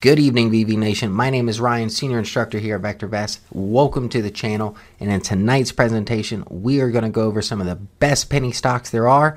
Good evening, VV Nation. My name is Ryan, Senior Instructor here at Vector VectorVest. Welcome to the channel. And in tonight's presentation, we are going to go over some of the best penny stocks there are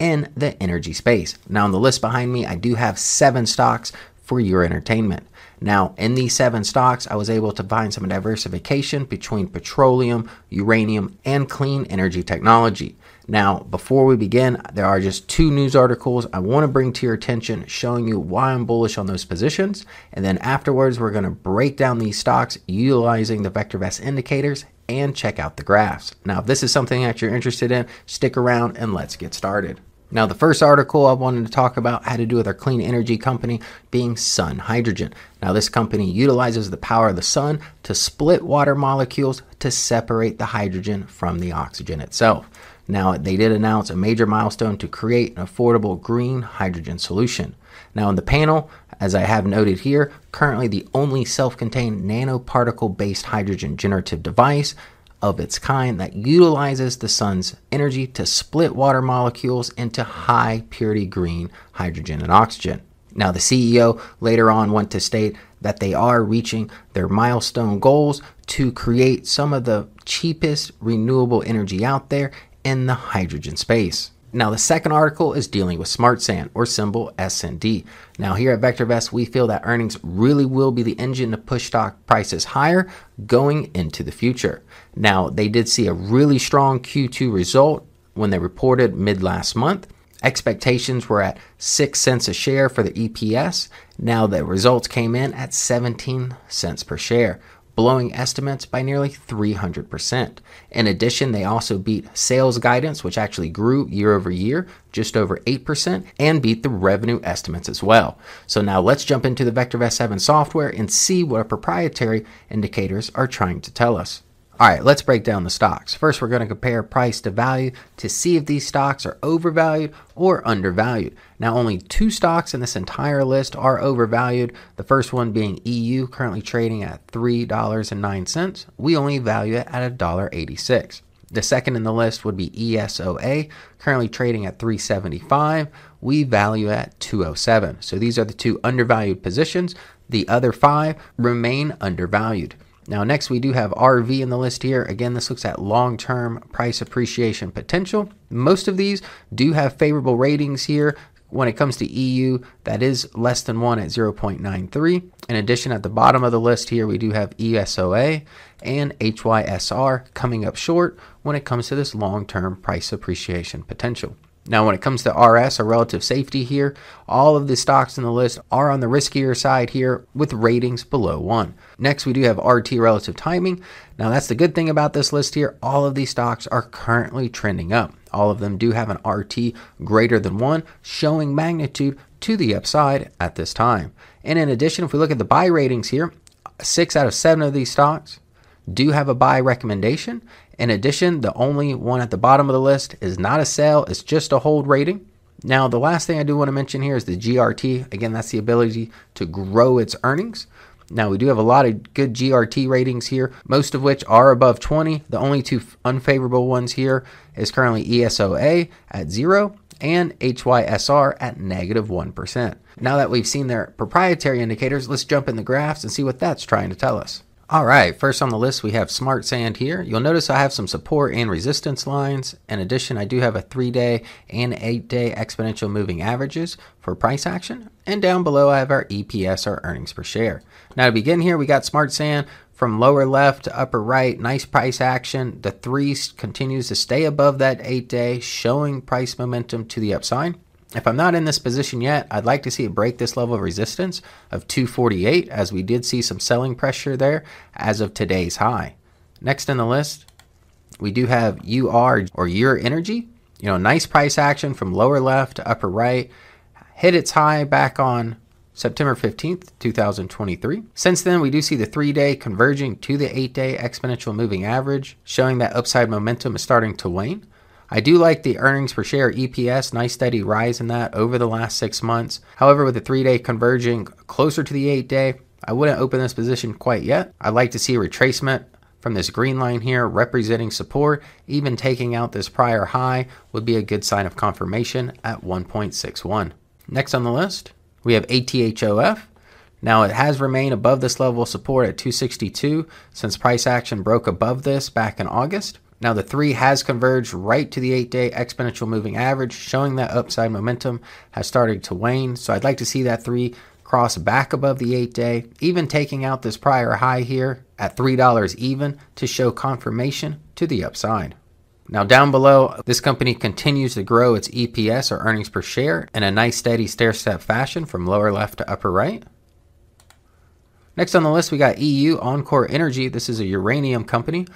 in the energy space. Now, on the list behind me, I do have seven stocks for your entertainment. Now, in these seven stocks, I was able to find some diversification between petroleum, uranium, and clean energy technology. Now, before we begin, there are just two news articles I want to bring to your attention showing you why I'm bullish on those positions. And then afterwards, we're going to break down these stocks utilizing the VectorVest indicators and check out the graphs. Now, if this is something that you're interested in, stick around and let's get started. Now, the first article I wanted to talk about had to do with our clean energy company being Sun Hydrogen. Now, this company utilizes the power of the sun to split water molecules to separate the hydrogen from the oxygen itself. Now, they did announce a major milestone to create an affordable green hydrogen solution. Now, in the panel, as I have noted here, currently the only self contained nanoparticle based hydrogen generative device of its kind that utilizes the sun's energy to split water molecules into high purity green hydrogen and oxygen. Now, the CEO later on went to state that they are reaching their milestone goals to create some of the cheapest renewable energy out there in the hydrogen space. Now, the second article is dealing with Smart Sand, or symbol SND. Now, here at VectorVest, we feel that earnings really will be the engine to push stock prices higher going into the future. Now, they did see a really strong Q2 result when they reported mid last month. Expectations were at 6 cents a share for the EPS. Now, the results came in at 17 cents per share, blowing estimates by nearly 300%. In addition, they also beat sales guidance, which actually grew year over year, just over 8%, and beat the revenue estimates as well. So now let's jump into the VectorVest 7 software and see what our proprietary indicators are trying to tell us. All right, let's break down the stocks. First, we're going to compare price to value to see if these stocks are overvalued or undervalued. Now, only two stocks in this entire list are overvalued. The first one being EU, currently trading at $3.09. We only value it at $1.86. The second in the list would be ESOA, currently trading at 375. We value at 207. So these are the two undervalued positions. The other five remain undervalued. Now, next we do have RV in the list here. Again, this looks at long term price appreciation potential. Most of these do have favorable ratings here. When it comes to EU, that is less than 1 at 0.93. In addition, at the bottom of the list here, we do have ESOA and HYSR coming up short when it comes to this long term price appreciation potential. Now, when it comes to RS or relative safety here, all of the stocks in the list are on the riskier side here with ratings below one. Next, we do have RT relative timing. Now, that's the good thing about this list here. All of these stocks are currently trending up. All of them do have an RT greater than one, showing magnitude to the upside at this time. And in addition, if we look at the buy ratings here, six out of seven of these stocks do have a buy recommendation. In addition, the only one at the bottom of the list is not a sell, it's just a hold rating. Now, the last thing I do want to mention here is the GRT. Again, that's the ability to grow its earnings. Now, we do have a lot of good GRT ratings here, most of which are above 20. The only two unfavorable ones here is currently ESOA at zero and HYSR at negative 1. Now that we've seen their proprietary indicators, let's jump in the graphs and see what that's trying to tell us. All right, first on the list we have Smart Sand here. You'll notice I have some support and resistance lines. In addition, I do have a three day and eight day exponential moving averages for price action. And down below, I have our EPS or earnings per share. Now, to begin here, we got Smart Sand from lower left to upper right. Nice price action. The three continues to stay above that eight day, showing price momentum to the upside. If I'm not in this position yet, I'd like to see it break this level of resistance of 248 as we did see some selling pressure there as of today's high. Next in the list, we do have UR or Ur Energy. You know, nice price action from lower left to upper right. Hit its high back on September 15th, 2023. Since then, we do see the three day converging to the eight day exponential moving average, showing that upside momentum is starting to wane. I do like the earnings per share EPS, nice steady rise in that over the last six months. However, with the three day converging closer to the eight day, I wouldn't open this position quite yet. I'd like to see a retracement from this green line here representing support. Even taking out this prior high would be a good sign of confirmation at 1.61. Next on the list, we have ATHOF. Now it has remained above this level of support at 262 since price action broke above this back in August. Now the three has converged right to the eight day exponential moving average, showing that upside momentum has started to wane. So I'd like to see that three cross back above the eight day, even taking out this prior high here at $3 even to show confirmation to the upside. Now, down below, this company continues to grow its EPS or earnings per share in a nice steady stair step fashion from lower left to upper right. Next on the list, we got EU Encore Energy. This is a uranium company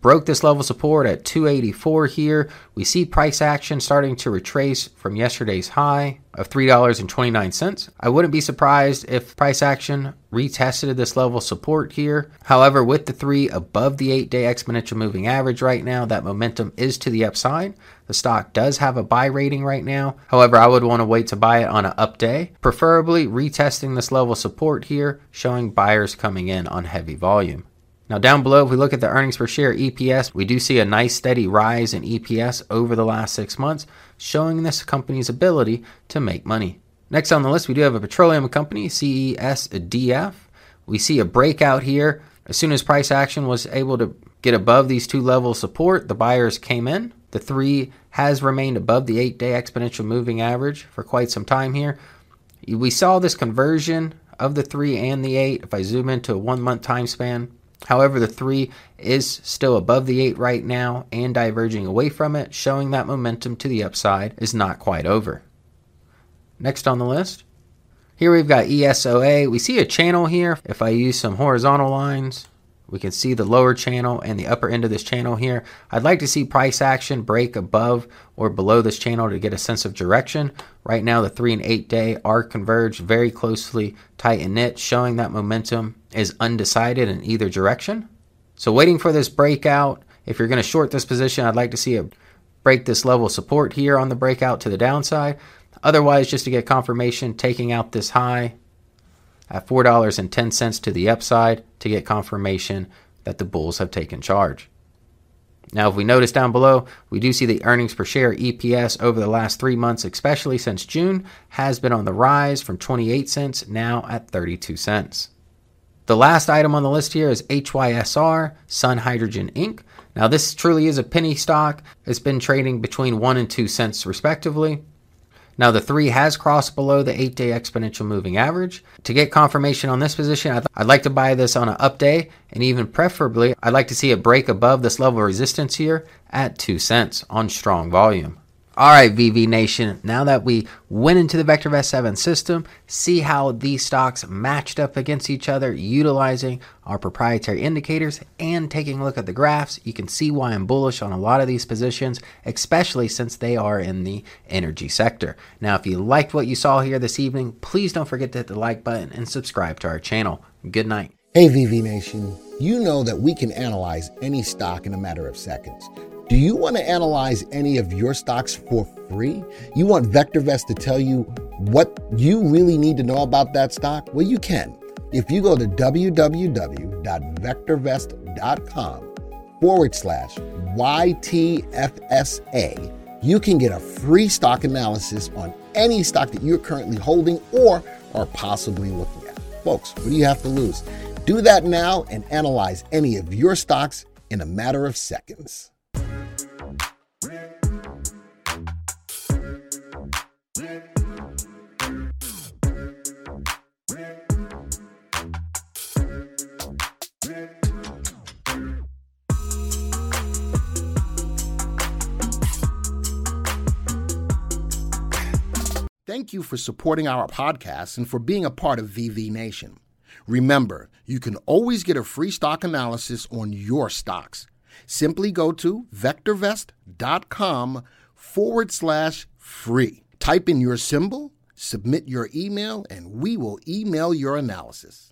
broke this level support at 284 here. We see price action starting to retrace from yesterday's high of $3.29. I wouldn't be surprised if price action retested this level support here. However, with the three above the eight day exponential moving average right now, that momentum is to the upside. The stock does have a buy rating right now. However, I would want to wait to buy it on an up day, preferably retesting this level support here, showing buyers coming in on heavy volume. Now, down below, if we look at the earnings per share EPS, we do see a nice steady rise in EPS over the last six months, showing this company's ability to make money. Next on the list, we do have a petroleum company, CESDF. We see a breakout here. As soon as price action was able to get above these two levels of support, the buyers came in. The three has remained above the eight day exponential moving average for quite some time here. We saw this conversion of the three and the eight. If I zoom into a one month time span, However, the 3 is still above the 8 right now and diverging away from it, showing that momentum to the upside is not quite over. Next on the list, here we've got ESOA. We see a channel here. If I use some horizontal lines, we can see the lower channel and the upper end of this channel here. I'd like to see price action break above or below this channel to get a sense of direction. Right now, the 3 and 8 day are converged very closely, tight and knit, showing that momentum is undecided in either direction. So, waiting for this breakout. If you're going to short this position, I'd like to see it break this level of support here on the breakout to the downside. Otherwise, just to get confirmation, taking out this high at $4.10 to the upside to get confirmation that the bulls have taken charge. Now, if we notice down below, we do see the earnings per share EPS over the last three months, especially since June, has been on the rise from 28 cents now at 32 cents. The last item on the list here is HYSR, Sun Hydrogen Inc. Now, this truly is a penny stock. It's been trading between 1 and 2 cents respectively. Now the 3 has crossed below the 8-day exponential moving average. To get confirmation on this position, I'd, I'd like to buy this on an up day and even preferably I'd like to see it break above this level of resistance here at 2 cents on strong volume. All right, VV Nation, now that we went into the VectorVest 7 system, see how these stocks matched up against each other utilizing our proprietary indicators and taking a look at the graphs, you can see why I'm bullish on a lot of these positions, especially since they are in the energy sector. Now, if you liked what you saw here this evening, please don't forget to hit the like button and subscribe to our channel. Good night. Hey, VV Nation, you know that we can analyze any stock in a matter of seconds. Do you want to analyze any of your stocks for free? You want VectorVest to tell you what you really need to know about that stock? Well, you can. If you go to www.vectorvest.com forward slash YTFSA, you can get a free stock analysis on any stock that you're currently holding or are possibly looking at. Folks, what do you have to lose? Do that now and analyze any of your stocks in a matter of seconds. Thank you for supporting our podcast and for being a part of VV Nation. Remember, you can always get a free stock analysis on your stocks. Simply go to vectorvest.com forward slash free. Type in your symbol Submit your email and we will email your analysis.